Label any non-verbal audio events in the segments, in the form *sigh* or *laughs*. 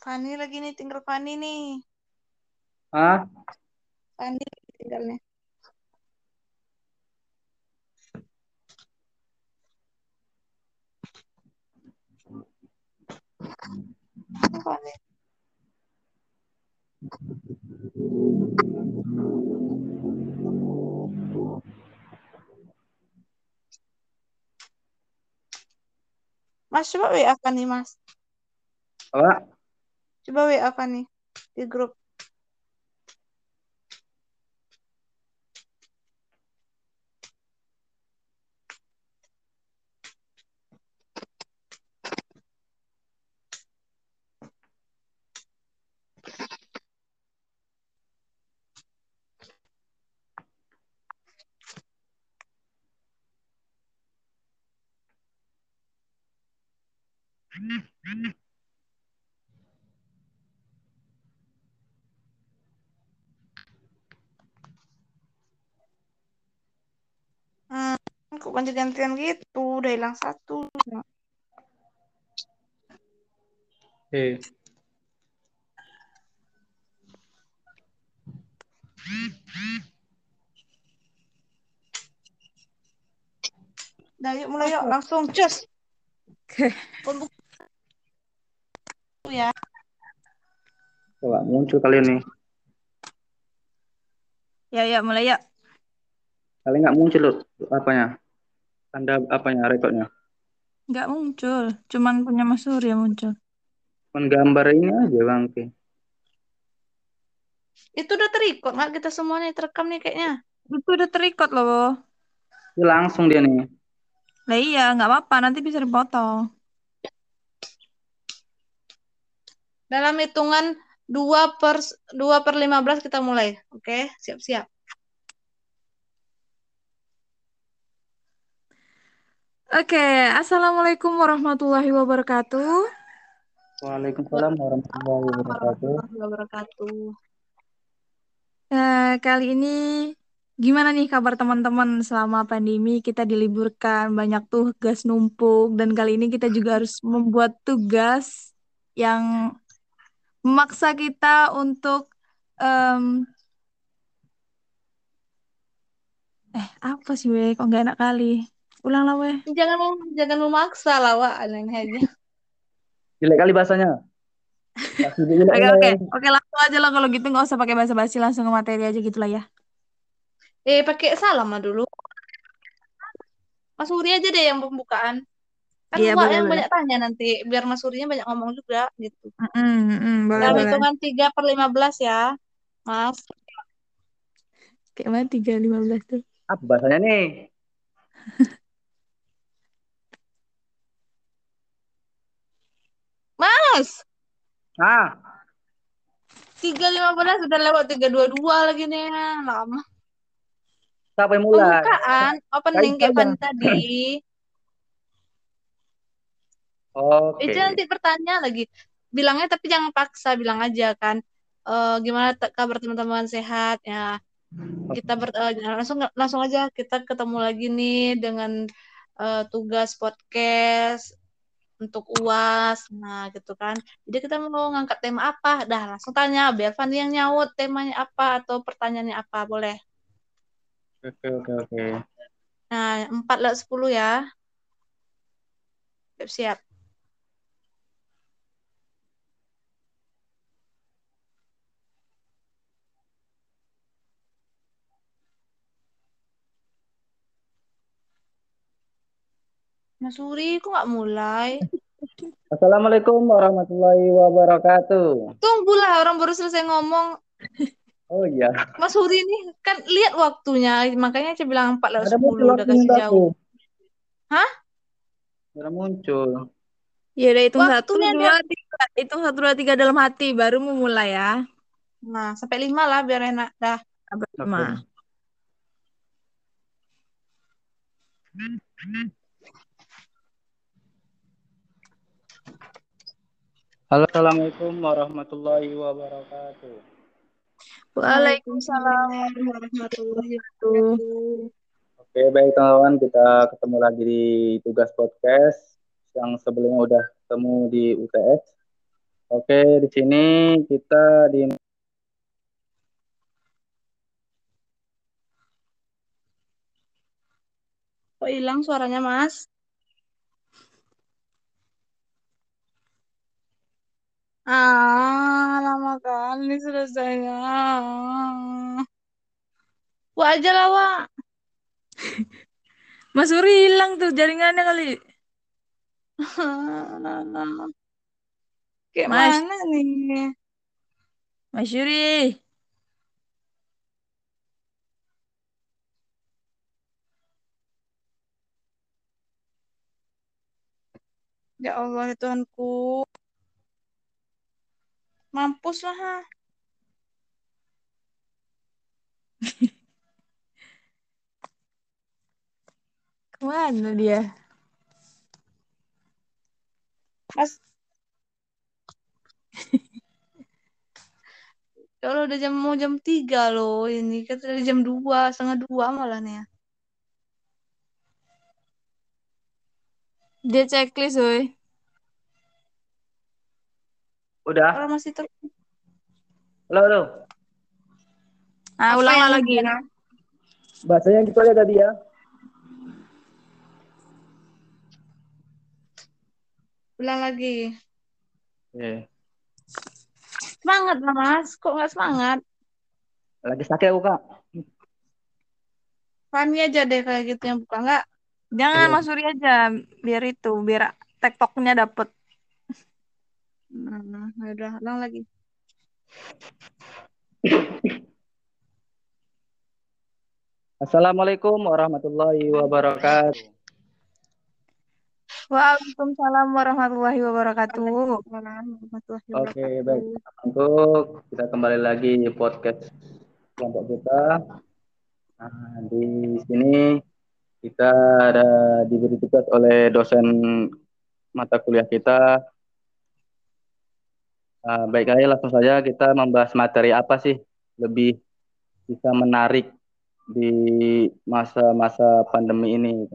Fani lagi nih, tinggal Fani nih. Hah? Fani tinggalnya. Fani. Mas coba WA Fani Mas. Apa? Coba WA Fani di grup. Hmm, kok ganti-gantian gitu? Udah hilang satu. Eh. Udah yuk mulai yuk langsung cus. Ya. Coba muncul kali ini. Ya, ya, mulai ya. Kali nggak muncul loh, apanya? Tanda apanya rekodnya? Nggak muncul. Cuman punya Mas Surya muncul. Cuman gambar ini aja bang. Oke. Itu udah terikut nggak kita semuanya terekam nih kayaknya. Itu udah terikot loh. Itu langsung dia nih. Lah iya, nggak apa-apa. Nanti bisa dipotong. Dalam hitungan 2 per 2 per 15 kita mulai. Oke, siap-siap. Oke, Assalamualaikum warahmatullahi wabarakatuh. Waalaikumsalam warahmatullahi wabarakatuh. Warahmatullahi wabarakatuh. Eh, kali ini gimana nih kabar teman-teman selama pandemi kita diliburkan banyak tugas numpuk dan kali ini kita juga harus membuat tugas yang memaksa kita untuk em, eh apa sih weh kok nggak enak kali ulang lah weh Jangan jangan memaksa lah, Wak. Aneh aja. Jelek kali bahasanya. Oke oke oke langsung aja lah kalau gitu nggak usah pakai basa-basi langsung ke materi aja gitu lah ya Eh, pakai salam mah dulu. Mas Uri aja deh yang pembukaan. Kan Iya, boleh, yang boleh. banyak tanya nanti, biar Mas Urinya banyak ngomong juga gitu. Mm-mm, mm-mm, boleh Dalam hitungan 3 per 15 ya, Mas. kayak mana tiga lima belas tuh Apa bahasanya nih? *laughs* Mas, Ah, 3.15 udah lewat 3.22 lagi nih. Lama. siapa yang mulai? Pembukaan, opening kayak tadi. Oke. Itu nanti bertanya lagi. Bilangnya tapi jangan paksa, bilang aja kan. Eh, gimana kabar teman-teman sehat ya? Kita ber, eh, langsung langsung aja kita ketemu lagi nih dengan eh, tugas podcast untuk UAS. Nah, gitu kan. Jadi kita mau ngangkat tema apa? Dah, langsung tanya biar Fanny yang nyaut temanya apa atau pertanyaannya apa, boleh. Oke, oke, oke. Nah, 4 lewat 10 ya. Siap-siap. Mas Suri, kok nggak mulai? Assalamualaikum warahmatullahi wabarakatuh. Tunggulah, orang baru selesai ngomong. Oh iya. Mas Suri ini kan lihat waktunya, makanya saya bilang 4 lewat Ada 10, muncul udah kasih jauh. aku. Hah? Ada muncul. ya udah hitung satu dua tiga hitung satu dua tiga dalam hati baru memulai ya Nah, sampai 5 lah biar enak. Dah. Sampai lima. Halo, assalamualaikum warahmatullahi wabarakatuh. Waalaikumsalam warahmatullahi wabarakatuh. Oke, baik teman-teman, kita ketemu lagi di tugas podcast yang sebelumnya udah ketemu di UTS. Oke, di sini kita di Kok hilang suaranya, Mas? Ah, lama kali selesainya. Wah aja lah, Wak. *laughs* Mas Suri hilang tuh jaringannya kali. *laughs* Kayak Mas. mana nih? Mas Yuri. Ya Allah, ya Tuhanku. Mampus lah. ha. *laughs* Ke mana dia? Mas. *laughs* Allah, udah jam mau jam 3 loh. Ini kan dari jam 2, setengah 2 malah nih ya. Dia checklist, woy. Udah. Orang masih ter... Halo, halo. Ah, Apa yang lagi. dia? Bahasanya gitu aja tadi ya. Ulang lagi. Oke. Semangat lah, Mas. Kok nggak semangat? Lagi sakit aku, Kak. Fani aja deh kayak gitu yang buka nggak? Jangan Iya. Mas Suri aja, biar itu, biar tektoknya dapet. Nah, ya udah, ulang lagi. Assalamualaikum warahmatullahi wabarakatuh. Waalaikumsalam warahmatullahi wabarakatuh. Waalaikumsalam warahmatullahi Oke, baik. Untuk kita kembali lagi di podcast kelompok kita. Nah, di sini kita ada diberi tugas oleh dosen mata kuliah kita. Nah, baik kali langsung saja kita membahas materi apa sih lebih bisa menarik di masa-masa pandemi ini.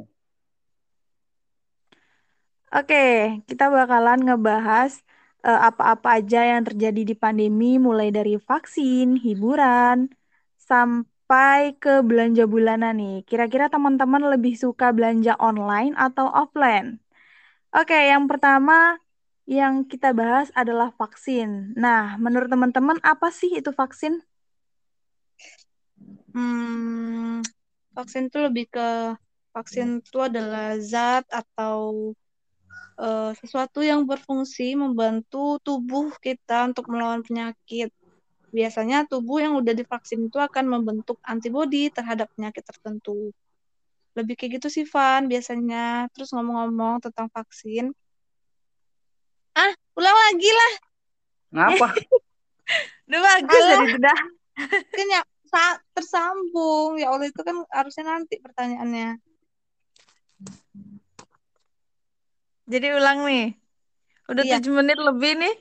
Oke, kita bakalan ngebahas eh, apa-apa aja yang terjadi di pandemi, mulai dari vaksin, hiburan, sampai ke belanja bulanan nih. Kira-kira teman-teman lebih suka belanja online atau offline? Oke, yang pertama yang kita bahas adalah vaksin. Nah, menurut teman-teman apa sih itu vaksin? Hmm, vaksin itu lebih ke vaksin itu adalah zat atau eh, sesuatu yang berfungsi membantu tubuh kita untuk melawan penyakit. Biasanya tubuh yang udah divaksin itu akan membentuk antibodi terhadap penyakit tertentu. Lebih kayak gitu sih, Van, biasanya. Terus ngomong-ngomong tentang vaksin. Ah, ulang lagi lah. Ngapa? *laughs* Udah bagus Alah. dari itu dah. *laughs* Kan ya sa- tersambung. Ya Allah, itu kan harusnya nanti pertanyaannya. Jadi ulang nih. Udah Iya. tujuh menit lebih nih.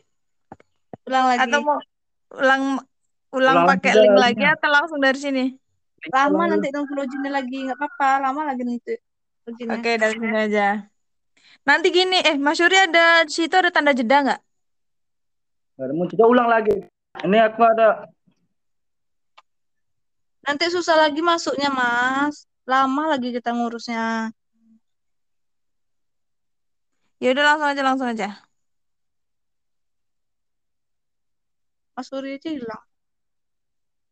Ulang lagi. Atau mau ulang ulang Ulang pakai link lagi atau langsung dari sini? Lama nanti nunggu loginnya lagi. Nggak apa-apa, lama lagi nanti loginnya. Oke, dari sini aja. Nanti gini, eh Mas Yuri ada di situ ada tanda jeda nggak? Mau coba ulang lagi. Ini aku ada Nanti susah lagi masuknya, Mas. Lama lagi kita ngurusnya. Ya udah langsung aja, langsung aja. Mas Suri aja hilang.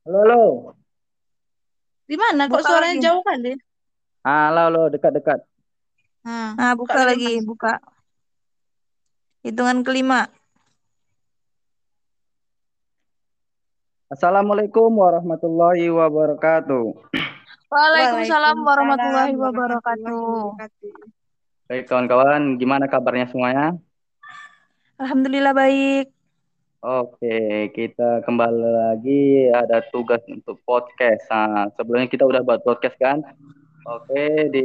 Halo, halo. Di mana? Kok Buka suaranya lagi. jauh kali? Halo, halo, dekat-dekat. Nah, Nah, buka, dulu, lagi, Mas. buka. Hitungan kelima. Assalamualaikum warahmatullahi wabarakatuh. Waalaikumsalam warahmatullahi wabarakatuh. Baik kawan-kawan, gimana kabarnya semuanya? Alhamdulillah baik. Oke, kita kembali lagi ada tugas untuk podcast. Nah, sebelumnya kita udah buat podcast kan? Oke, di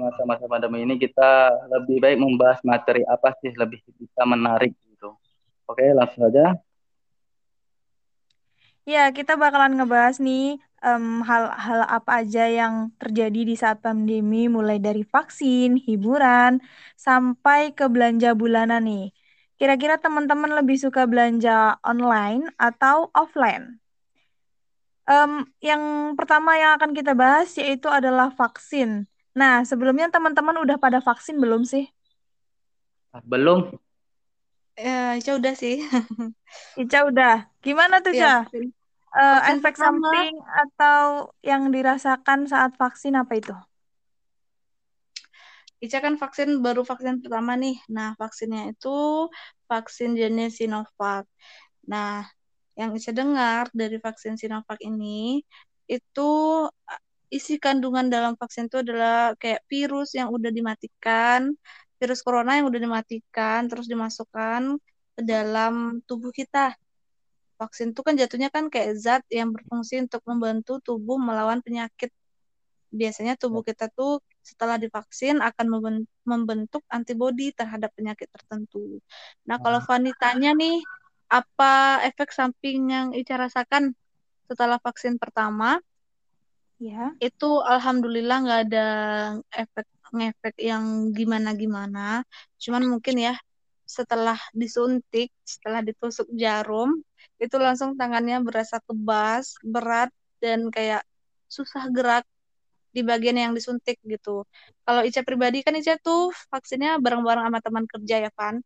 masa-masa pandemi ini kita lebih baik membahas materi apa sih lebih bisa menarik gitu. Oke, langsung saja. Ya, kita bakalan ngebahas nih hal-hal apa aja yang terjadi di saat pandemi, mulai dari vaksin, hiburan, sampai ke belanja bulanan nih. kira-kira teman-teman lebih suka belanja online atau offline? Um, yang pertama yang akan kita bahas yaitu adalah vaksin. Nah, sebelumnya teman-teman udah pada vaksin belum sih? Belum. Ya, Ica udah sih. *laughs* Ica udah. Gimana tuh, Iya, Ca? vaksin. Uh, Vaksin efek pertama. samping atau yang dirasakan saat vaksin apa itu? Ica kan vaksin baru vaksin pertama nih. Nah, vaksinnya itu vaksin jenis Sinovac. Nah, yang Ica dengar dari vaksin Sinovac ini itu isi kandungan dalam vaksin itu adalah kayak virus yang udah dimatikan, virus corona yang udah dimatikan terus dimasukkan ke dalam tubuh kita. Vaksin itu kan jatuhnya kan kayak zat yang berfungsi untuk membantu tubuh melawan penyakit. Biasanya tubuh kita tuh setelah divaksin akan membentuk antibodi terhadap penyakit tertentu. Nah, kalau vanitanya nih apa efek samping yang Ica rasakan setelah vaksin pertama? Ya. Itu alhamdulillah nggak ada efek ngefek yang gimana-gimana. Cuman mungkin ya setelah disuntik, setelah ditusuk jarum, itu langsung tangannya berasa kebas, berat dan kayak susah gerak di bagian yang disuntik gitu. Kalau Ica pribadi kan Ica tuh vaksinnya bareng-bareng sama teman kerja ya kan.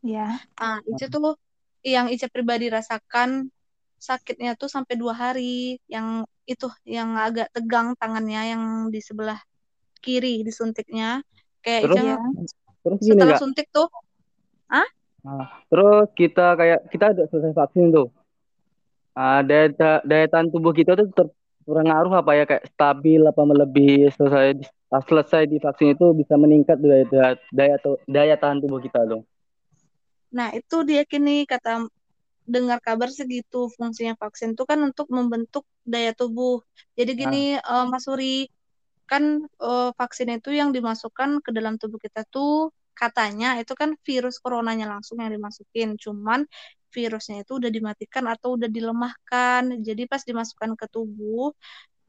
Ya. Ah, Ica tuh yang Ica pribadi rasakan sakitnya tuh sampai dua hari. Yang itu yang agak tegang tangannya yang di sebelah kiri disuntiknya. Kayak terus, Ica ya. terus gini setelah gak? suntik tuh ah nah, terus kita kayak kita udah selesai vaksin tuh. Nah, daya daya tahan tubuh kita tuh ter, ngaruh apa ya? Kayak stabil apa melebihi selesai selesai di vaksin itu bisa meningkat daya daya daya, daya tahan tubuh kita dong Nah, itu dia kini kata dengar kabar segitu fungsinya vaksin itu kan untuk membentuk daya tubuh. Jadi gini nah. uh, Mas Suri, kan uh, vaksin itu yang dimasukkan ke dalam tubuh kita tuh katanya itu kan virus coronanya langsung yang dimasukin. Cuman virusnya itu udah dimatikan atau udah dilemahkan. Jadi pas dimasukkan ke tubuh,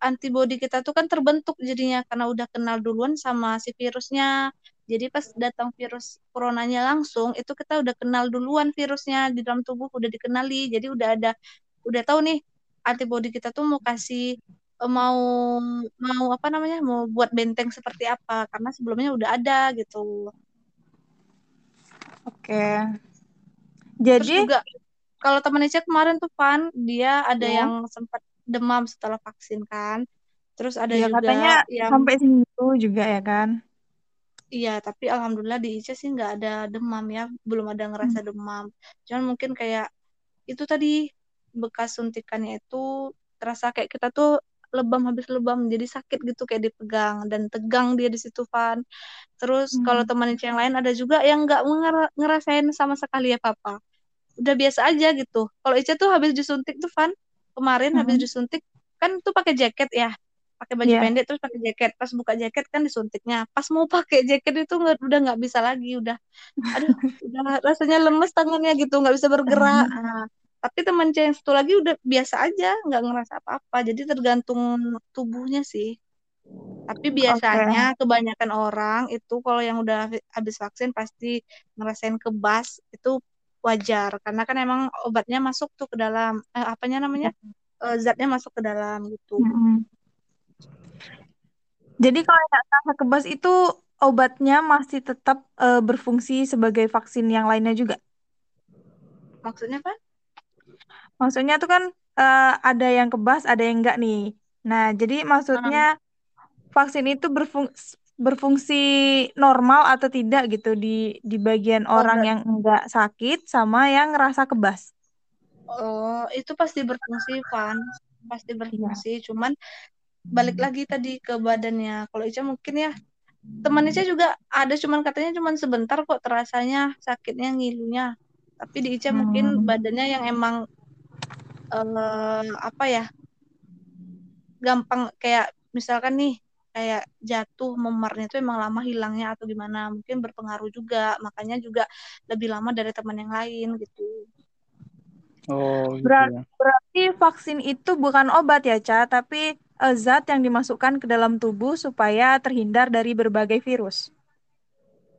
antibodi kita tuh kan terbentuk jadinya karena udah kenal duluan sama si virusnya. Jadi pas datang virus coronanya langsung itu kita udah kenal duluan virusnya di dalam tubuh udah dikenali. Jadi udah ada udah tahu nih antibodi kita tuh mau kasih eh, mau mau apa namanya mau buat benteng seperti apa karena sebelumnya udah ada gitu. Oke. Jadi Terus juga kalau teman Ica kemarin tuh Pan dia ada ya. yang sempat demam setelah vaksin kan. Terus ada ya, juga katanya yang sampai seminggu juga ya kan. Iya, tapi alhamdulillah di Ica sih nggak ada demam ya, belum ada ngerasa hmm. demam. Cuman mungkin kayak itu tadi bekas suntikannya itu terasa kayak kita tuh lebam habis lebam jadi sakit gitu kayak dipegang dan tegang dia di situ Van. Terus hmm. kalau teman Ica yang lain ada juga yang nggak ngerasain sama sekali ya papa. Udah biasa aja gitu. Kalau Ica tuh habis disuntik tuh Van, kemarin hmm. habis disuntik kan tuh pakai jaket ya pakai baju yeah. pendek terus pakai jaket. Pas buka jaket kan disuntiknya. Pas mau pakai jaket itu nggak udah nggak bisa lagi udah. Aduh *laughs* udah rasanya lemes tangannya gitu nggak bisa bergerak. Nah, tapi teman yang satu lagi udah biasa aja nggak ngerasa apa-apa. Jadi tergantung tubuhnya sih. Tapi biasanya okay. kebanyakan orang itu kalau yang udah habis vaksin pasti ngerasain kebas itu wajar. Karena kan emang obatnya masuk tuh ke dalam eh, apanya namanya? Uh, zatnya masuk ke dalam gitu. Mm -hmm. Jadi kalau yang rasa kebas itu obatnya masih tetap uh, berfungsi sebagai vaksin yang lainnya juga. Maksudnya apa? Maksudnya tuh kan uh, ada yang kebas, ada yang enggak nih. Nah, jadi maksudnya hmm. vaksin itu berfungsi berfungsi normal atau tidak gitu di di bagian oh, orang yang enggak sakit sama yang ngerasa kebas. Oh, itu pasti berfungsi, Van. Pasti berfungsi. Ya. Cuman balik lagi tadi ke badannya. Kalau Ica mungkin ya teman Ica juga ada cuman katanya cuman sebentar kok terasanya sakitnya ngilunya. Tapi di Ica hmm. mungkin badannya yang emang uh, apa ya gampang kayak misalkan nih kayak jatuh memarnya itu emang lama hilangnya atau gimana mungkin berpengaruh juga. Makanya juga lebih lama dari teman yang lain gitu. Oh, gitu berarti, ya. berarti vaksin itu bukan obat ya, Ca, tapi zat yang dimasukkan ke dalam tubuh supaya terhindar dari berbagai virus.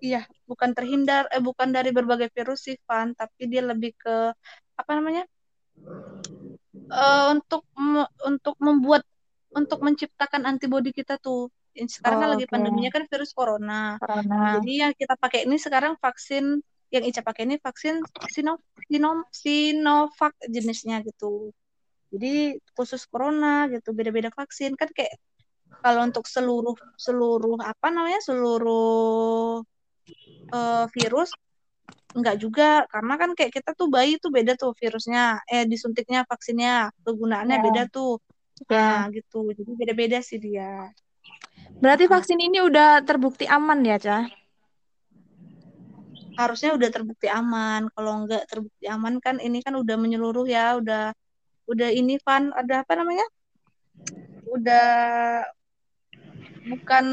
iya bukan terhindar eh bukan dari berbagai virus sih Van tapi dia lebih ke apa namanya uh, untuk untuk membuat untuk menciptakan antibodi kita tuh sekarang oh, kan lagi okay. pandeminya kan virus corona. corona. Jadi yang kita pakai ini sekarang vaksin yang Ica pakai ini vaksin Sino, Sino, Sinovac jenisnya gitu. Jadi khusus corona gitu, beda-beda vaksin. Kan kayak kalau untuk seluruh seluruh apa namanya seluruh uh, virus enggak juga. Karena kan kayak kita tuh bayi tuh beda tuh virusnya. Eh disuntiknya vaksinnya kegunaannya yeah. beda tuh. Yeah. nah gitu. Jadi beda-beda sih dia. Berarti vaksin ini udah terbukti aman ya cah harusnya udah terbukti aman. Kalau enggak terbukti aman kan ini kan udah menyeluruh ya udah udah ini Van ada apa namanya? Udah bukan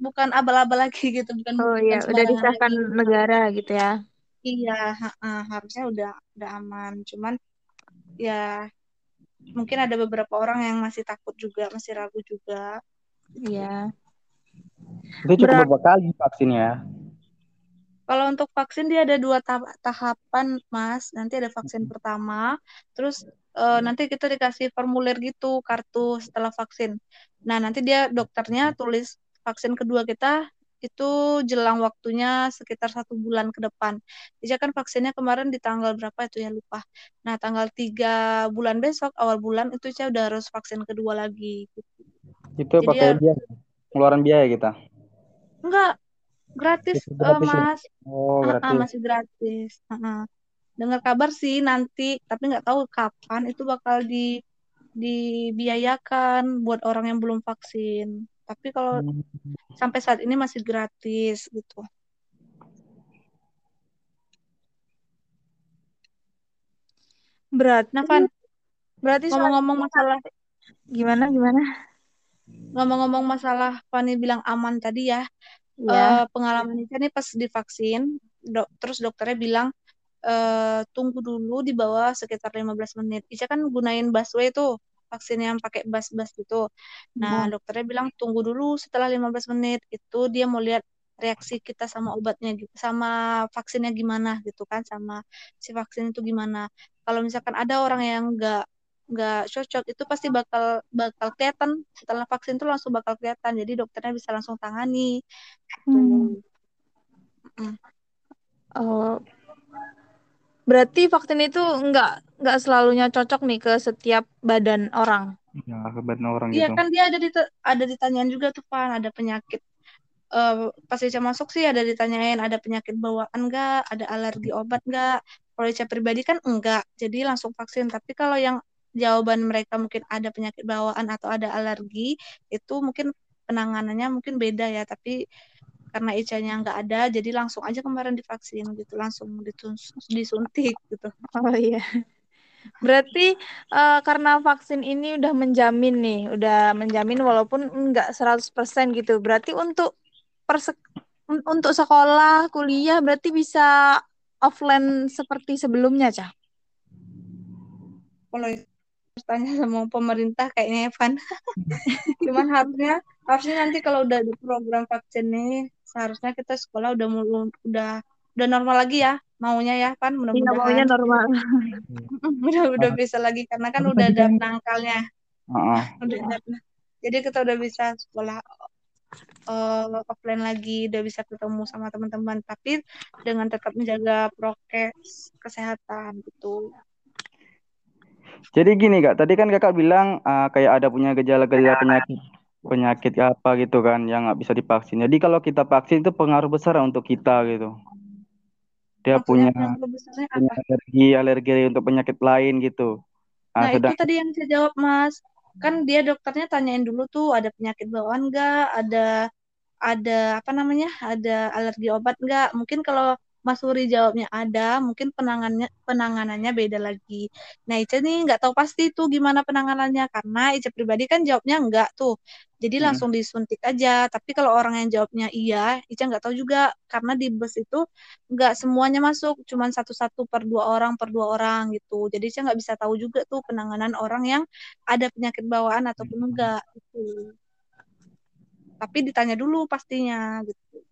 bukan abal-abal lagi *laughs* gitu bukan oh iya udah disahkan lagi. negara gitu ya? Iya ha harusnya udah udah aman. Cuman ya mungkin ada beberapa orang yang masih takut juga masih ragu juga. Iya. Itu cukup beberapa kali vaksinnya kalau untuk vaksin dia ada dua tahapan, Mas. Nanti ada vaksin pertama, terus uh, nanti kita dikasih formulir gitu, kartu setelah vaksin. Nah, nanti dia dokternya tulis vaksin kedua kita itu jelang waktunya sekitar satu bulan ke depan. Jadi kan vaksinnya kemarin di tanggal berapa itu ya lupa. Nah tanggal tiga bulan besok awal bulan itu saya udah harus vaksin kedua lagi. Itu Jadi pakai ya, biaya, pengeluaran biaya kita? Enggak, gratis, uh, mas oh gratis uh, uh, masih gratis uh, uh. Dengar kabar sih nanti tapi nggak tahu kapan itu bakal di dibiayakan buat orang yang belum vaksin. Tapi kalau hmm. sampai saat ini masih gratis gitu. Berat. Nah kan berarti ngomong-ngomong masalah gimana gimana? Ngomong-ngomong masalah Fani bilang aman tadi ya. Yeah. uh, pengalaman ini pas divaksin dok, terus dokternya bilang uh, tunggu dulu di bawah sekitar 15 menit. Ica kan gunain busway tuh vaksin yang pakai bus-bus gitu. Nah, hmm. dokternya bilang tunggu dulu setelah 15 menit itu dia mau lihat reaksi kita sama obatnya gitu, sama vaksinnya gimana gitu kan, sama si vaksin itu gimana. Kalau misalkan ada orang yang enggak nggak cocok itu pasti bakal bakal kelihatan setelah vaksin itu langsung bakal kelihatan jadi dokternya bisa langsung tangani hmm. Hmm. Oh, berarti vaksin itu nggak nggak selalunya cocok nih ke setiap badan orang ya ke badan orang iya gitu. kan dia ada di ada ditanyain juga tuh pan ada penyakit uh, pas Ica masuk sih ada ditanyain ada penyakit bawaan enggak, ada alergi obat enggak. Kalau Ica pribadi kan enggak, jadi langsung vaksin. Tapi kalau yang jawaban mereka mungkin ada penyakit bawaan atau ada alergi itu mungkin penanganannya mungkin beda ya tapi karena Ica-nya nggak ada jadi langsung aja kemarin divaksin gitu langsung disuntik gitu. Oh iya. Berarti uh, karena vaksin ini udah menjamin nih udah menjamin walaupun nggak 100% gitu berarti untuk perse untuk sekolah kuliah berarti bisa offline seperti sebelumnya cah kalau tanya sama pemerintah kayaknya Evan. *laughs* Cuman harusnya harusnya nanti kalau udah di program vaksin nih seharusnya kita sekolah udah mulu udah udah normal lagi ya maunya ya kan mudah-mudahan. Iya, maunya normal. *laughs* udah udah bisa lagi karena kan udah ada penangkalnya. Udah ada. Jadi kita udah bisa sekolah uh, offline lagi, udah bisa ketemu sama teman-teman, tapi dengan tetap menjaga prokes kesehatan gitu. Jadi gini kak, tadi kan kakak bilang uh, kayak ada punya gejala-gejala penyakit penyakit apa gitu kan yang nggak bisa divaksin. Jadi kalau kita vaksin itu pengaruh besar untuk kita gitu. Dia Maksudnya punya, punya alergi alergi untuk penyakit lain gitu. Nah, nah sedang... itu tadi yang saya jawab mas. Kan dia dokternya tanyain dulu tuh ada penyakit bawaan nggak, ada ada apa namanya, ada alergi obat nggak. Mungkin kalau Mas Suri jawabnya ada, mungkin penanganannya penanganannya beda lagi. Nah, Ica nih nggak tahu pasti tuh gimana penanganannya karena Ica pribadi kan jawabnya enggak tuh. Jadi hmm. langsung disuntik aja. Tapi kalau orang yang jawabnya iya, Ica nggak tahu juga karena di bus itu nggak semuanya masuk, cuma satu-satu per dua orang per dua orang gitu. Jadi Ica nggak bisa tahu juga tuh penanganan orang yang ada penyakit bawaan ataupun enggak gitu. Tapi ditanya dulu pastinya gitu.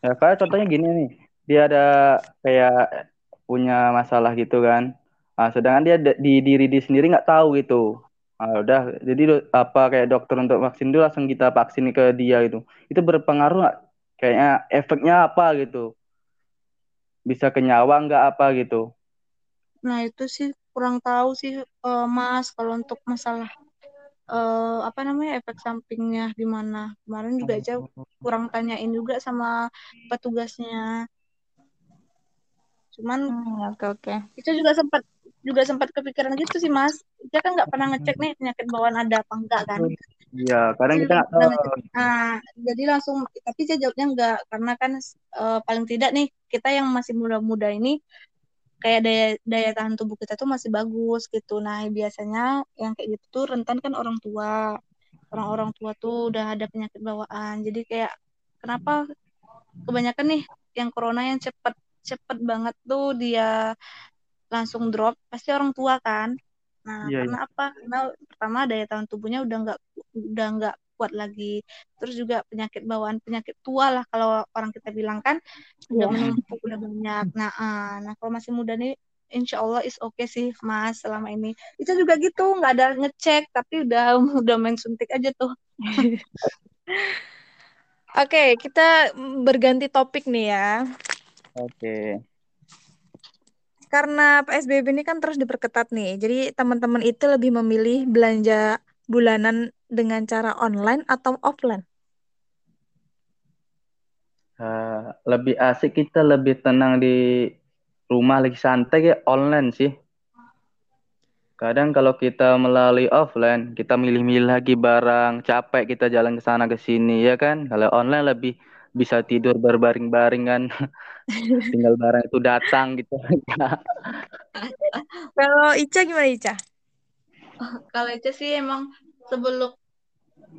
Ya kayak contohnya gini nih, dia ada kayak punya masalah gitu kan. Nah, sedangkan dia di diri dia sendiri nggak tahu gitu. Nah, udah, jadi apa kayak dokter untuk vaksin itu langsung kita vaksin ke dia gitu. Itu berpengaruh nggak? Kayaknya efeknya apa gitu? Bisa ke nyawa nggak apa gitu? Nah itu sih kurang tahu sih uh, Mas kalau untuk masalah uh, apa namanya efek sampingnya di mana. Kemarin juga aja kurang tanyain juga sama petugasnya. Cuman hmm, oke oke. Itu juga sempat juga sempat kepikiran gitu sih Mas. Dia kan nggak pernah ngecek nih penyakit bawaan ada apa enggak kan? Iya, kadang kita nggak tahu. Nah, jadi langsung tapi dia jawabnya enggak karena kan uh, paling tidak nih kita yang masih muda-muda ini kayak daya daya tahan tubuh kita tuh masih bagus gitu. Nah, biasanya yang kayak gitu tuh rentan kan orang tua. Orang-orang tua tuh udah ada penyakit bawaan. Jadi kayak kenapa kebanyakan nih yang corona yang cepet cepet banget tuh dia langsung drop pasti orang tua kan nah yeah, karena yeah. apa karena pertama daya tahan tubuhnya udah nggak udah nggak kuat lagi terus juga penyakit bawaan penyakit tua lah kalau orang kita bilang kan udah yeah. menumpuk udah banyak nah uh, nah kalau masih muda nih Insya Allah is oke okay sih mas selama ini itu juga gitu nggak ada ngecek tapi udah *laughs* udah main suntik aja tuh *laughs* Oke, okay, kita berganti topik nih ya. Oke. Okay. Karena PSBB ini kan terus diperketat nih. Jadi teman-teman itu lebih memilih belanja bulanan dengan cara online atau offline? Uh, lebih asik kita lebih tenang di rumah lagi santai ya online sih. Kadang kalau kita melalui offline, kita milih-milih lagi barang, capek kita jalan ke sana ke sini ya kan. Kalau online lebih bisa tidur berbaring-baring kan *laughs* tinggal barang itu datang gitu *laughs* kalau Ica gimana Ica kalau Ica sih emang sebelum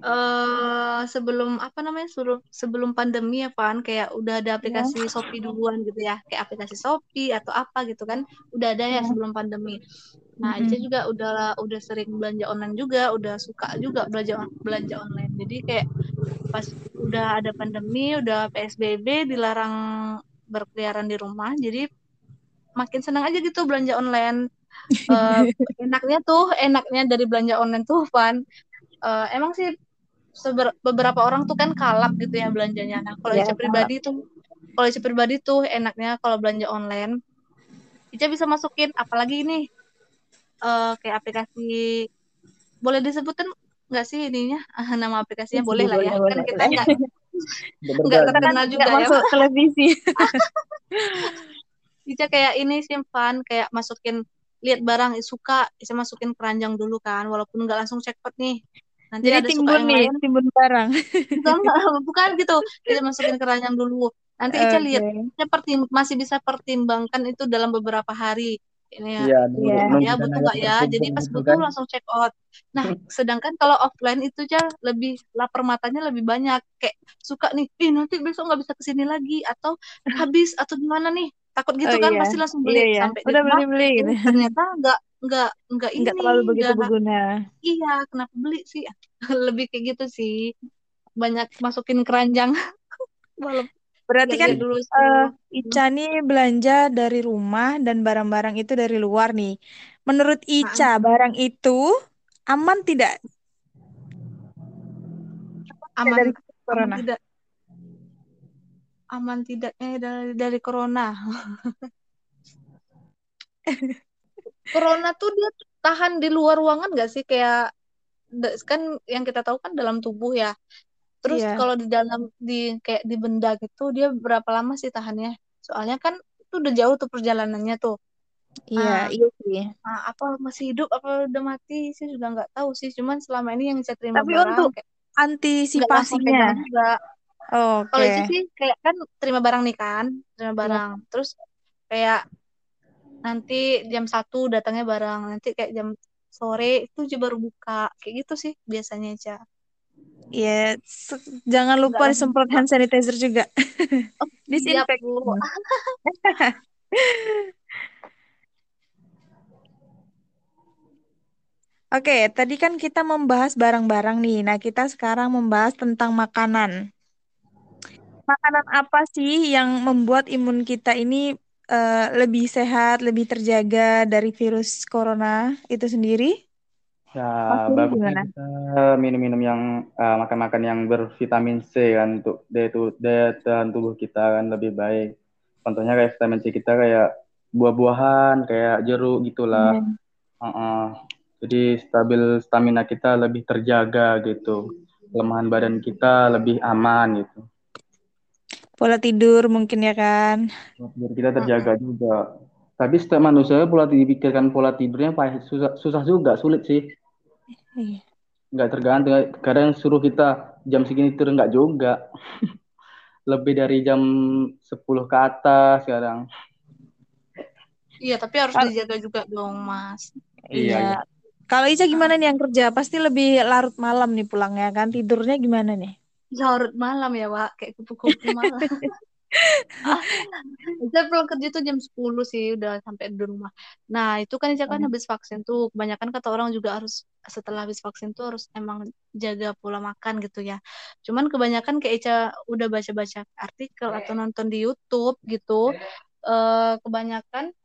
uh, sebelum apa namanya sebelum sebelum pandemi ya Pan kayak udah ada aplikasi yeah. Shopee duluan gitu ya kayak aplikasi Shopee atau apa gitu kan udah ada ya yeah. sebelum pandemi nah mm -hmm. Ica juga udah udah sering belanja online juga udah suka juga belanja belanja online jadi kayak pas udah ada pandemi, udah PSBB, dilarang berkeliaran di rumah, jadi makin senang aja gitu belanja online. Uh, *laughs* enaknya tuh, enaknya dari belanja online tuh, Van, uh, emang sih beberapa orang tuh kan kalap gitu ya belanjanya. Nah, kalau ya, pribadi tuh, kalau Ica pribadi tuh enaknya kalau belanja online, Ica bisa masukin, apalagi ini uh, kayak aplikasi boleh disebutin nggak sih ininya? *laughs* Nama aplikasinya boleh lah ya. Boleh, kan kita nggak nggak terkenal juga ya masuk televisi. *laughs* Bisa kayak ini simpan kayak masukin lihat barang suka bisa masukin keranjang dulu kan walaupun nggak langsung checkpot nih. Nanti Jadi ada timbun suka nih lain. timbun barang. Bukan, *laughs* bukan gitu. Kita masukin keranjang dulu. Nanti okay. Ica lihat Ica pertim masih bisa pertimbangkan itu dalam beberapa hari. Ini ya, ya, ya, ya betul nggak ya. jadi pas gitu butuh kan? langsung check out. Nah sedangkan kalau offline itu aja lebih lapar matanya lebih banyak. Kayak suka nih ih nanti besok nggak bisa ke sini lagi atau habis atau gimana nih takut gitu oh, kan iya. pasti langsung beli iya, iya. sampai udah beli beli gitu. ternyata nggak nggak nggak ini nggak terlalu begitu berguna iya kenapa beli sih *laughs* lebih kayak gitu sih banyak masukin keranjang *laughs* Berarti kan dulu uh, Ica nih belanja dari rumah dan barang-barang itu dari luar nih. Menurut Ica, barang itu aman tidak? Aman dari corona. Aman tidak. Aman tidaknya dari dari corona. corona tuh dia tahan di luar ruangan gak sih kayak kan yang kita tahu kan dalam tubuh ya Terus yeah. kalau di dalam di kayak di benda gitu dia berapa lama sih tahannya? Soalnya kan itu udah jauh tuh perjalanannya tuh. Iya, yeah, iya sih. Nah, apa masih hidup apa udah mati sih juga nggak tahu sih. Cuman selama ini yang saya terima Tapi barang, untuk kayak, antisipasinya. Oh, okay. Kalau itu sih kayak kan terima barang nih kan, terima iya. barang. Yeah. Terus kayak nanti jam satu datangnya barang, nanti kayak jam sore itu juga baru buka. Kayak gitu sih biasanya aja. Ya, jangan lupa disemprot hand sanitizer juga. Oh, *laughs* Disinfek. *laughs* Oke, tadi kan kita membahas barang-barang nih. Nah, kita sekarang membahas tentang makanan. Makanan apa sih yang membuat imun kita ini uh, lebih sehat, lebih terjaga dari virus corona itu sendiri? Ya, bagusnya gimana? kita minum-minum yang uh, makan-makan yang bervitamin C kan untuk daya, daya tahan tubuh kita kan lebih baik. Contohnya kayak vitamin C kita kayak buah-buahan, kayak jeruk gitulah. Hmm. Uh -uh. Jadi stabil stamina kita lebih terjaga gitu. Kelemahan badan kita lebih aman gitu. Pola tidur mungkin ya kan? Biar kita terjaga juga. Tapi setiap manusia pola dipikirkan pola tidurnya susah, susah juga, sulit sih. Iya. Nggak tergantung. Kadang suruh kita jam segini tidur nggak juga. *laughs* Lebih dari jam 10 ke atas sekarang. Iya, tapi harus oh. dijaga juga dong, Mas. Iya. iya. Kalau Ica gimana nih yang kerja? Pasti lebih larut malam nih pulangnya kan? Tidurnya gimana nih? Larut malam ya, Pak. Kayak kupu-kupu malam. *laughs* Saya pulang kerja tuh jam 10 sih udah sampai di rumah. Nah, itu kan Ica kan hmm. habis vaksin tuh. Kebanyakan kata orang juga harus setelah habis vaksin tuh harus emang jaga pola makan gitu ya. Cuman kebanyakan kayak Ica udah baca-baca artikel atau nonton di YouTube gitu. Uh, kebanyakan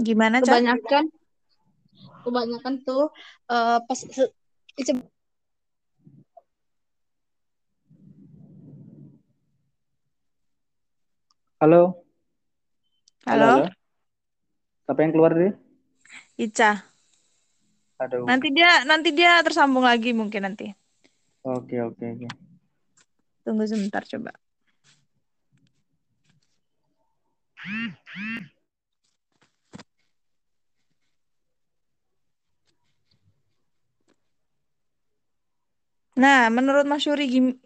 gimana kebanyakan kebanyakan tuh uh, pas Halo. Halo. Halo. Siapa yang keluar tadi? Ica. Aduh. Nanti dia nanti dia tersambung lagi mungkin nanti. Oke, oke, oke. Tunggu sebentar coba. Nah, menurut Mas Yuri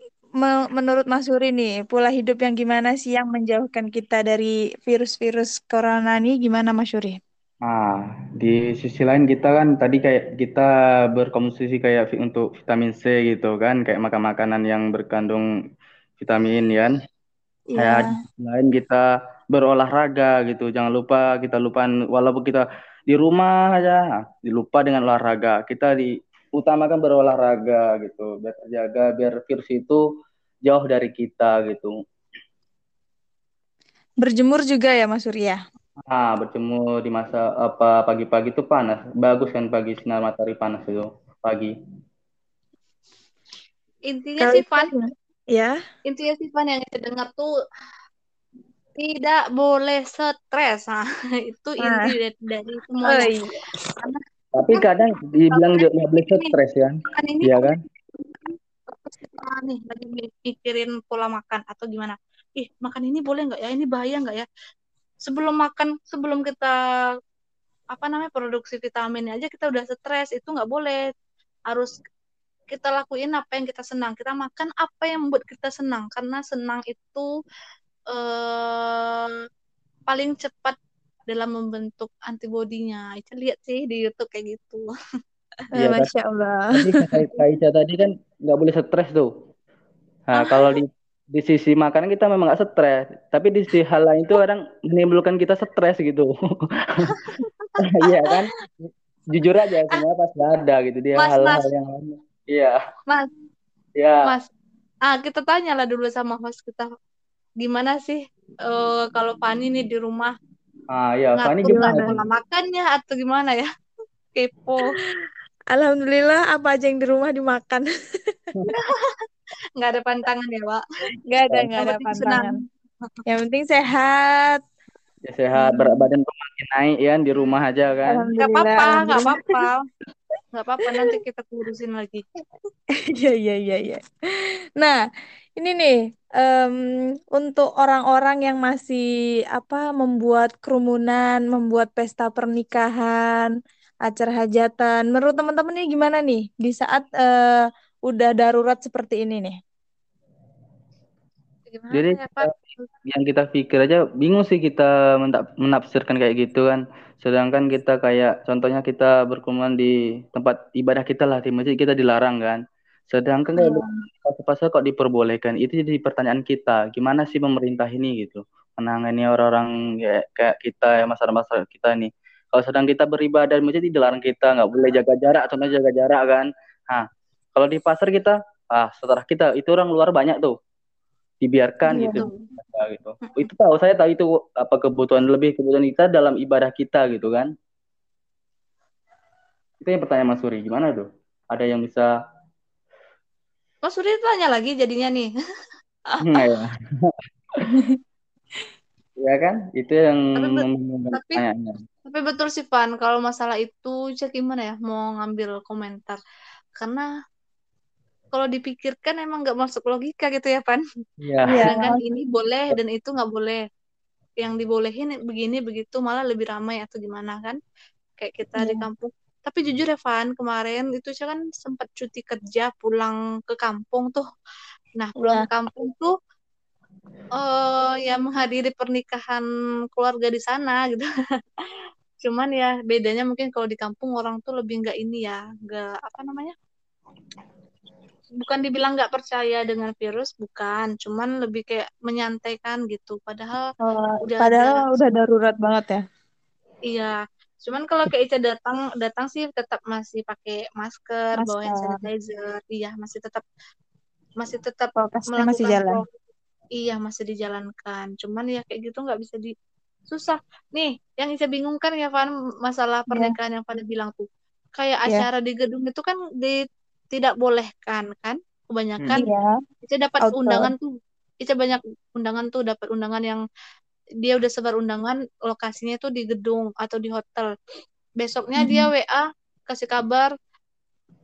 menurut Mas Suri nih, pola hidup yang gimana sih yang menjauhkan kita dari virus-virus corona nih gimana Mas Suri? Nah, di sisi lain kita kan tadi kayak kita berkonsumsi kayak untuk vitamin C gitu kan, kayak makan makanan yang berkandung vitamin ya. Kan? Iya. Kayak lain kita berolahraga gitu. Jangan lupa kita lupa walaupun kita di rumah aja, dilupa dengan olahraga. Kita di utamakan berolahraga gitu biar terjaga biar virus itu jauh dari kita gitu. Berjemur juga ya Mas Surya? Ah berjemur di masa apa pagi-pagi itu panas. Bagus kan pagi sinar matahari panas itu pagi. Intinya sih Pan ya? intinya sih Pan yang kita dengar tuh tidak boleh stres. Nah *laughs* itu inti ah. dari, dari semuanya. oh, iya. karena tapi kadang dibilang nggak boleh stres ya. Kan iya kan? nih lagi mikirin pola makan atau gimana. Ih, makan ini boleh nggak ya? Ini bahaya nggak ya? Sebelum makan, sebelum kita apa namanya produksi vitamin aja kita udah stres itu nggak boleh harus kita lakuin apa yang kita senang kita makan apa yang membuat kita senang karena senang itu eh, paling cepat dalam membentuk antibodinya. Ica lihat sih di YouTube kayak gitu. *laughs* Ya, *laughs* Masya Allah. Tadi Kak *laughs* Ica tadi kan nggak boleh stres tuh. Nah, ah. kalau di di sisi makanan kita memang nggak stres, tapi di sisi hal lain itu kadang menimbulkan kita stres gitu. Iya kan? Jujur aja semua pas ada gitu dia hal-hal yang lain. Iya. Mas. Iya. Mas. Ah, kita tanya lah dulu sama host kita. Gimana sih uh, kalau Fani nih di rumah Ah ya, Fani gimana? Pola makannya atau gimana ya? *laughs* Kepo. Alhamdulillah apa aja yang di rumah dimakan. *laughs* nggak ada pantangan ya, Pak. Nggak ada, nggak ada pantangan. Senang. Yang penting sehat. Ya sehat, berat badan makin naik ya di rumah aja kan. Nggak apa-apa, nggak apa-apa. Nggak apa-apa nanti kita kurusin lagi. *laughs* Iya, iya, iya, iya. Nah, ini nih um, untuk orang-orang yang masih apa membuat kerumunan, membuat pesta pernikahan, acara hajatan. Menurut teman-teman ini gimana nih di saat uh, udah darurat seperti ini nih? Gimana Jadi ya, Pak? yang kita pikir aja bingung sih kita menafsirkan kayak gitu kan. Sedangkan kita kayak contohnya kita berkerumunan di tempat ibadah kita lah di masjid kita dilarang kan. Sedangkan kalau hmm. pasal kok diperbolehkan, itu jadi pertanyaan kita, gimana sih pemerintah ini gitu menangani orang-orang ya, kayak kita ya masyarakat-masyarakat kita nih. Kalau sedang kita beribadah masjid dilarang kita nggak boleh jaga jarak, atau jaga jarak kan. Nah, Kalau di pasar kita, ah setelah kita itu orang luar banyak tuh, dibiarkan Iya. gitu. Ya, gitu. Itu tahu saya tahu itu apa kebutuhan lebih kebutuhan kita dalam ibadah kita gitu kan. Itu yang pertanyaan Mas Suri, gimana tuh? Ada yang bisa Mas Suri tanya lagi jadinya nih. Nah, ya. ya kan? Itu yang Tapi tapi-. Tapi betul sih Pan, kalau masalah itu cek gimana ya mau ngambil komentar. Karena kalau dipikirkan emang nggak masuk logika gitu ya Pan. Iya. *laughs* Iya. Sedangkan *laughs* ini boleh dan itu nggak boleh. Yang dibolehin begini begitu malah lebih ramai atau gimana kan? Kayak kita di Iya. kampung. Tapi jujur ya Van, kemarin itu saya kan sempat cuti kerja pulang ke kampung tuh. Nah, pulang Iya. ke kampung tuh eh ya menghadiri pernikahan keluarga di sana *laughs* gitu. Cuman ya bedanya mungkin kalau di kampung orang tuh lebih nggak ini ya, nggak apa namanya? Bukan dibilang nggak percaya dengan virus, bukan. Cuman lebih kayak menyantaikan gitu. Padahal Oh, Udah padahal ada- udah darurat banget ya. Iya, cuman kalau kayak Ica datang datang sih tetap masih pakai masker, bawa hand Masker. sanitizer. Iya, masih tetap masih tetap Prokesnya masih melakukan jalan. pro- Iya, masih dijalankan. Cuman ya kayak gitu nggak bisa di susah. Nih, yang Ica bingung kan ya Van masalah Iya. pernikahan yang Van bilang tuh. Kayak Iya. acara di gedung itu kan di tidak bolehkan kan? Kebanyakan Iya. Ica dapat Outdoor. undangan tuh. Ica banyak undangan tuh dapat undangan yang dia udah sebar undangan lokasinya tuh di gedung atau di hotel. Besoknya dia WA kasih kabar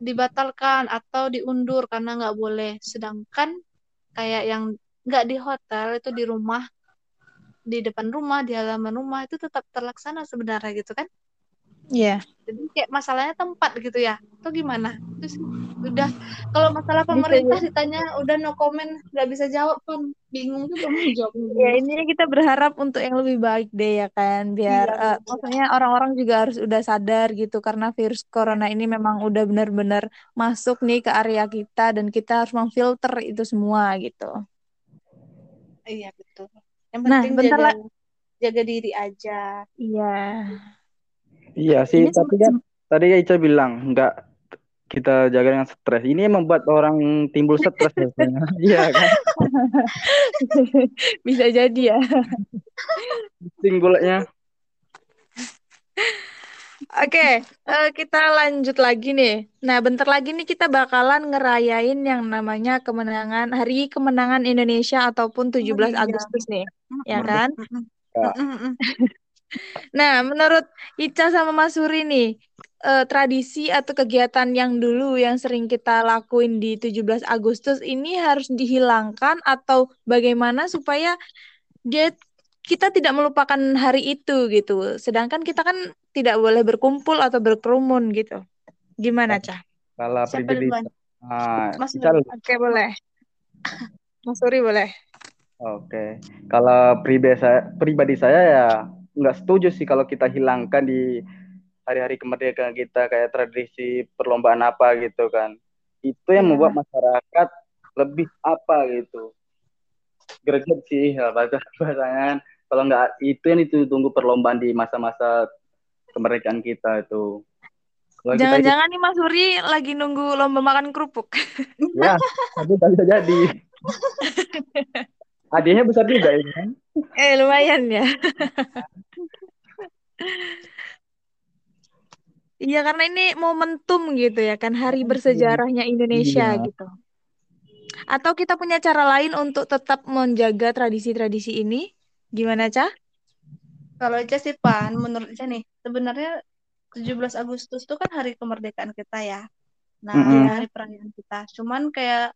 dibatalkan atau diundur karena nggak boleh. Sedangkan kayak yang nggak di hotel itu di rumah di depan rumah di halaman rumah itu tetap terlaksana sebenarnya gitu kan. Iya. Jadi kayak masalahnya tempat gitu ya. Atau gimana? Terus udah kalau masalah Bisa, pemerintah ditanya udah no comment nggak bisa jawab pun bingung juga mau jawabnya. Ya intinya kita berharap untuk yang lebih baik deh ya kan biar Iya, betul. maksudnya orang-orang juga harus udah sadar gitu karena virus corona ini memang udah benar-benar masuk nih ke area kita dan kita harus memfilter itu semua gitu. Iya betul. Yang Nah, penting bentar jaga jaga diri aja. Iya. Iya sih, Ini tapi kan tadi Ica bilang nggak kita jaga dengan stres. Ini yang membuat orang timbul stres biasanya. *laughs* Iya kan? *laughs* bisa jadi ya. Timbulnya. Oke, eh, kita lanjut lagi nih. Nah, bentar lagi nih kita bakalan ngerayain yang namanya kemenangan Hari Kemenangan Indonesia ataupun 17 iya. Agustus nih, ya kan? Ya. Nah, menurut Ica sama Mas Suri nih, eh, tradisi atau kegiatan yang dulu yang sering kita lakuin di 17 Agustus ini harus dihilangkan atau bagaimana supaya dia kita tidak melupakan hari itu gitu. Sedangkan kita kan tidak boleh berkumpul atau berkerumun gitu. Gimana, Cah? Kalau pribadi, ah, Mas dulu. Oke, boleh. Mas Suri boleh. Oke, kalau pribadi saya, pribadi saya ya nggak setuju sih kalau kita hilangkan di hari-hari kemerdekaan kita kayak tradisi perlombaan apa gitu kan. Itu yang Iya. membuat masyarakat lebih apa gitu. Greget sih ya, bahasa *laughs* bahasanya. Kalau nggak itu yang ditunggu perlombaan di masa-masa kemerdekaan kita itu. Jangan-jangan nih Mas Suri lagi nunggu lomba makan kerupuk. ya, tapi bisa jadi. *laughs* Hadiahnya besar juga ya kan? eh, lumayan ya. *laughs* Iya, karena ini momentum gitu ya kan, hari bersejarahnya Indonesia Iya. gitu. Atau kita punya cara lain untuk tetap menjaga tradisi-tradisi ini? Gimana, Cah? Kalau Ica sih Pan, menurut Ica nih, sebenarnya 17 Agustus itu kan hari kemerdekaan kita ya. Nah, Mm-mm. hari perayaan kita. Cuman kayak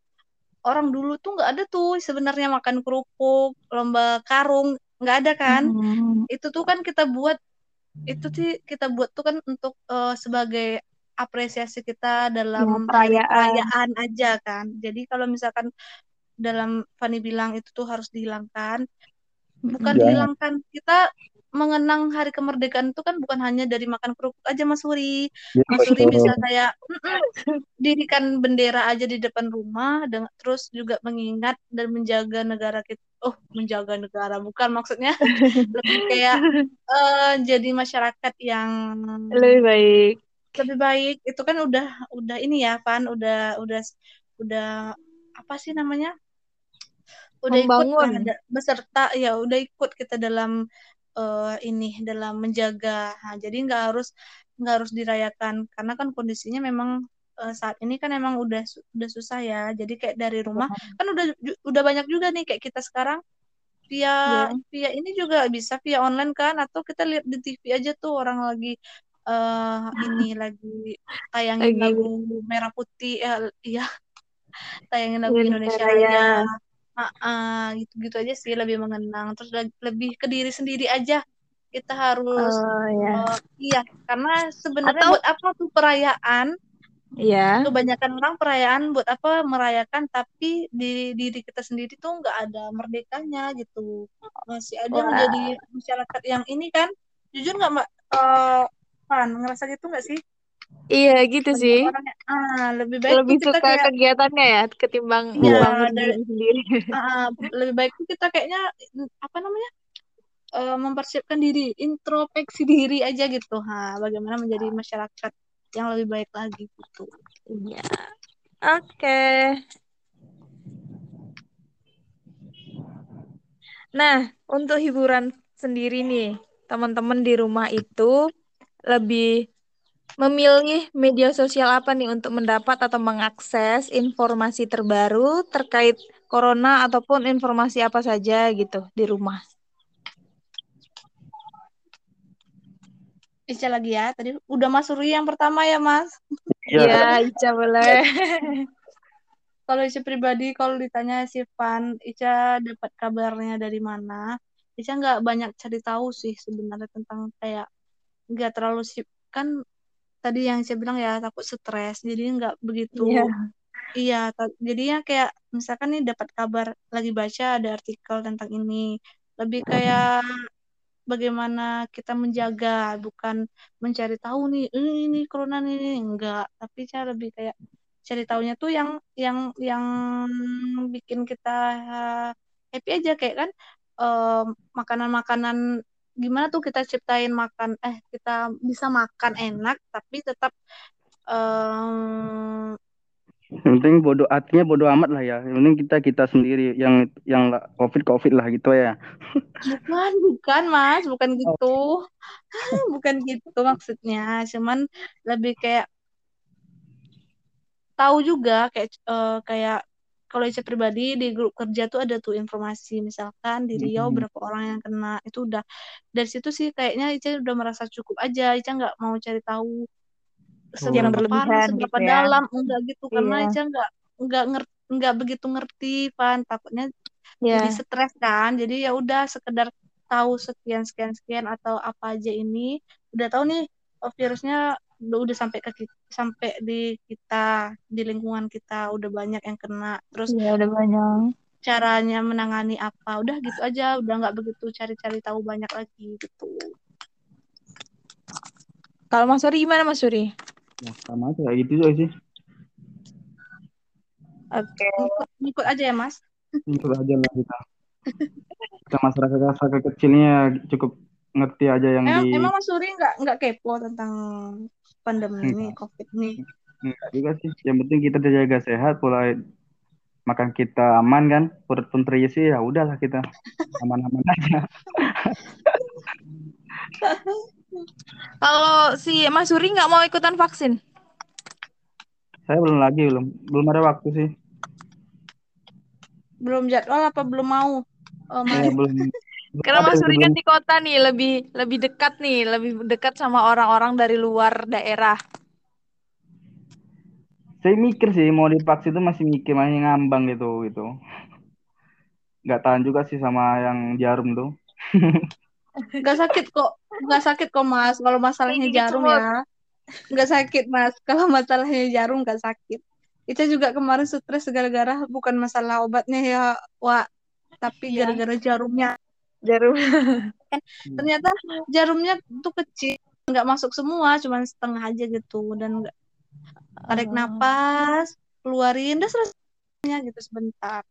orang dulu tuh nggak ada tuh sebenarnya makan kerupuk, lomba karung, nggak ada kan? Hmm, Itu tuh kan kita buat itu sih kita buat tuh kan untuk eh, sebagai apresiasi kita dalam Ya, perayaan. perayaan aja kan. Jadi kalau misalkan dalam Fani bilang itu tuh harus dihilangkan, bukan Jangan. dihilangkan. Kita mengenang hari kemerdekaan itu kan bukan hanya dari makan kerupuk aja Mas Suri. Ya, Mas Suri bisa kayak dirikan bendera aja di depan rumah, dengan terus juga mengingat dan menjaga negara kita. Oh, menjaga negara bukan maksudnya *laughs* lebih kayak eh, jadi masyarakat yang Lebih baik. lebih baik itu kan udah udah ini ya Pan udah udah udah apa sih namanya udah ikut Membangun. ada- beserta ya udah ikut kita dalam eh, ini dalam menjaga. Nah, jadi nggak harus nggak harus dirayakan. Karena kan kondisinya memang eh, saat ini kan emang udah udah susah ya. Jadi kayak dari rumah kan udah udah banyak juga nih kayak kita sekarang. Via Iya. via ini juga bisa via online kan? Atau kita lihat di TV aja tuh orang lagi eh ini *laughs* lagi tayangin Lagi. lagu merah putih eh, iya. *laughs* Tayangin lagu Indonesia Indonesia Raya. Ah, gitu-gitu aja sih lebih mengenang. Terus lebih ke diri sendiri aja. Kita harus Oh ya. eh, iya karena sebenarnya Atau- buat apa tuh perayaan? Iya. kebanyakan orang perayaan buat apa? Merayakan tapi di diri kita sendiri tuh nggak ada merdekanya gitu. Masih ada Wah. menjadi masyarakat yang ini kan. Jujur nggak mbak? Eh Pan ngerasa gitu nggak sih Iya gitu sih. orang ah lebih baik Lebih kita suka kayak kegiatannya ya ketimbang Iya, dari- diri sendiri. *laughs* ah, lebih baik kita kayaknya apa namanya eh, mempersiapkan diri introspeksi diri aja gitu ha bagaimana menjadi masyarakat yang lebih baik lagi gitu Iya. Oke. Nah, untuk hiburan sendiri nih, teman-teman di rumah itu lebih memilih media sosial apa nih untuk mendapat atau mengakses informasi terbaru terkait corona ataupun informasi apa saja gitu di rumah. Ica lagi ya tadi udah Mas Suri yang pertama ya Mas Iya. Iya, Ica boleh. *laughs* kalau Ica pribadi kalau ditanya si Van Ica dapat kabarnya dari mana Ica nggak banyak cari tahu sih sebenarnya tentang kayak nggak terlalu sih kan tadi yang saya bilang ya takut stres. Jadi nggak begitu Iya. iya ta- jadinya kayak misalkan nih dapat kabar lagi baca ada artikel tentang ini. Lebih kayak bagaimana kita menjaga bukan mencari tahu nih "Eh, ini corona nih. Enggak tapi cara lebih kayak cari tahunya tuh yang yang yang bikin kita happy aja. Kayak kan makanan-makanan gimana tuh kita ciptain makan eh kita bisa makan enak tapi tetap em, Yang penting bodoh artinya bodoh amat lah ya. Yang penting kita kita sendiri yang yang covid covid lah gitu ya. bukan bukan mas bukan gitu *laughs* bukan gitu maksudnya cuman lebih kayak tahu juga kayak eh, kayak kalau Ica pribadi di grup kerja tuh ada tuh informasi misalkan di Riau Mm-mm. berapa orang yang kena itu udah dari situ sih kayaknya Ica udah merasa cukup aja Ica nggak mau cari tahu seberapa berlebihan parah seberapa gitu ya. dalam enggak gitu karena Iya. Ica nggak nggak ngerti nggak begitu ngerti Van takutnya Iya. jadi stres kan jadi ya udah sekedar tahu sekian sekian sekian atau apa aja ini udah tahu nih oh, virusnya udah, udah sampai ke kita, sampai di kita di lingkungan kita udah banyak yang kena terus Iya, udah banyak. caranya menangani apa udah gitu aja udah nggak begitu cari-cari tahu banyak lagi gitu Kalau Mas Suri gimana Mas Suri? Ya, sama aja kayak gitu juga sih. Oke. ngikut, ngikut aja ya mas Itu aja lah kita. Kita masyarakat masyarakat kecilnya cukup ngerti aja yang emang, di emang mas Suri nggak nggak kepo tentang pandemi ini Enggak. covid ini Enggak juga sih. Yang penting kita jaga sehat, pola makan kita aman kan, perut pun terisi ya udahlah kita *laughs* aman-aman aja. *laughs* Kalau si Mas Suri nggak mau ikutan vaksin? Saya belum lagi belum belum ada waktu sih. belum jadwal apa belum mau oh, Ya, belum belum *laughs* Karena Mas Suri kan di kota nih, lebih lebih dekat nih, lebih dekat sama orang-orang dari luar daerah. saya mikir sih mau divaksin itu masih mikir masih ngambang gitu gitu. Nggak tahan juga sih sama yang jarum tuh. *laughs* nggak sakit kok nggak sakit kok mas kalau masalahnya Dikit jarum ya nggak sakit mas kalau masalahnya jarum nggak sakit kita juga kemarin stres gara-gara bukan masalah obatnya ya wah tapi Iya. gara-gara jarumnya Jarum. *laughs* ternyata jarumnya tuh kecil nggak masuk semua cuman setengah aja gitu dan nggak tarik Oh. napas keluarin udah selesainya gitu sebentar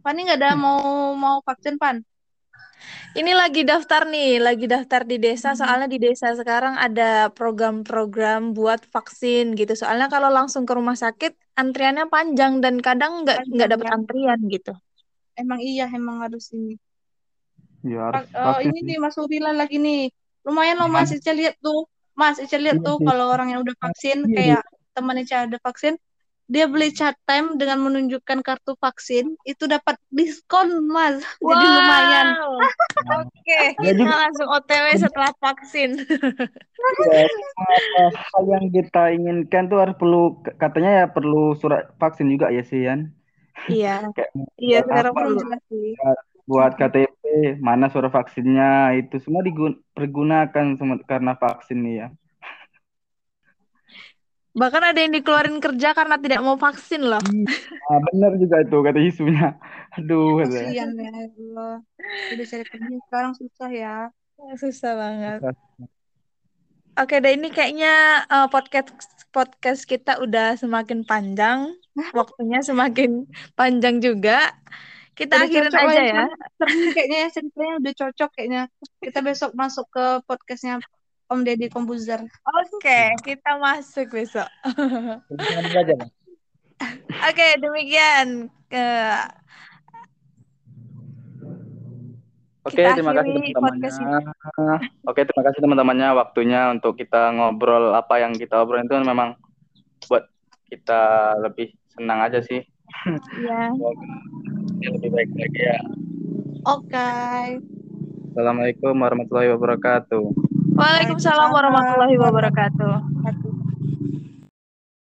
Pani nggak ada mau mau vaksin Pan Ini lagi daftar nih, lagi daftar di desa. Hmm. Soalnya di desa sekarang ada program-program buat vaksin gitu. Soalnya kalau langsung ke rumah sakit antriannya panjang dan kadang nggak nggak dapat ya. antrian gitu. Emang iya, emang harus ini. Ya harus vaksin ini sih. nih Mas Ubilan lagi nih. Lumayan loh Mas Ica lihat tuh. Mas Ica lihat Iya tuh kalau orang yang udah vaksin Iya, kayak teman Ica ada vaksin, dia beli chat time dengan menunjukkan kartu vaksin itu dapat diskon Mas. *laughs* Jadi lumayan. Wow. *laughs* Oke, kita juga langsung OTW setelah vaksin. *laughs* ya, hal yang kita inginkan tuh harus perlu katanya ya perlu surat vaksin juga ya sih Yan. Iya, Kayak iya apa perlu. Jelas sih. Buat KTP mana surat vaksinnya itu semua dipergunakan semua karena vaksin nih ya. Bahkan ada yang dikeluarin kerja karena tidak mau vaksin loh. Nah, benar juga itu kata isunya. Aduh, kata. Kasihan ya Allah. Udah cari kerja sekarang susah ya. Susah banget. Oke, deh ini kayaknya eh, podcast podcast kita udah semakin panjang, *laughs* waktunya semakin panjang juga. Kita Udah akhirin aja ya, ya. Seru kayaknya ya ceritanya udah cocok kayaknya. Kita besok masuk ke podcastnya Om Deddy Komposer. Oke, kita masuk besok. *laughs* Oke, demikian. Eh, Oke, Kita terima kasih teman-temannya. Oke, terima kasih teman-temannya waktunya untuk kita ngobrol apa yang kita obrolin itu memang buat kita lebih senang aja sih. ya. Semoga ini lebih baik lagi ya. Oke. Assalamualaikum warahmatullahi wabarakatuh. Waalaikumsalam warahmatullahi wabarakatuh.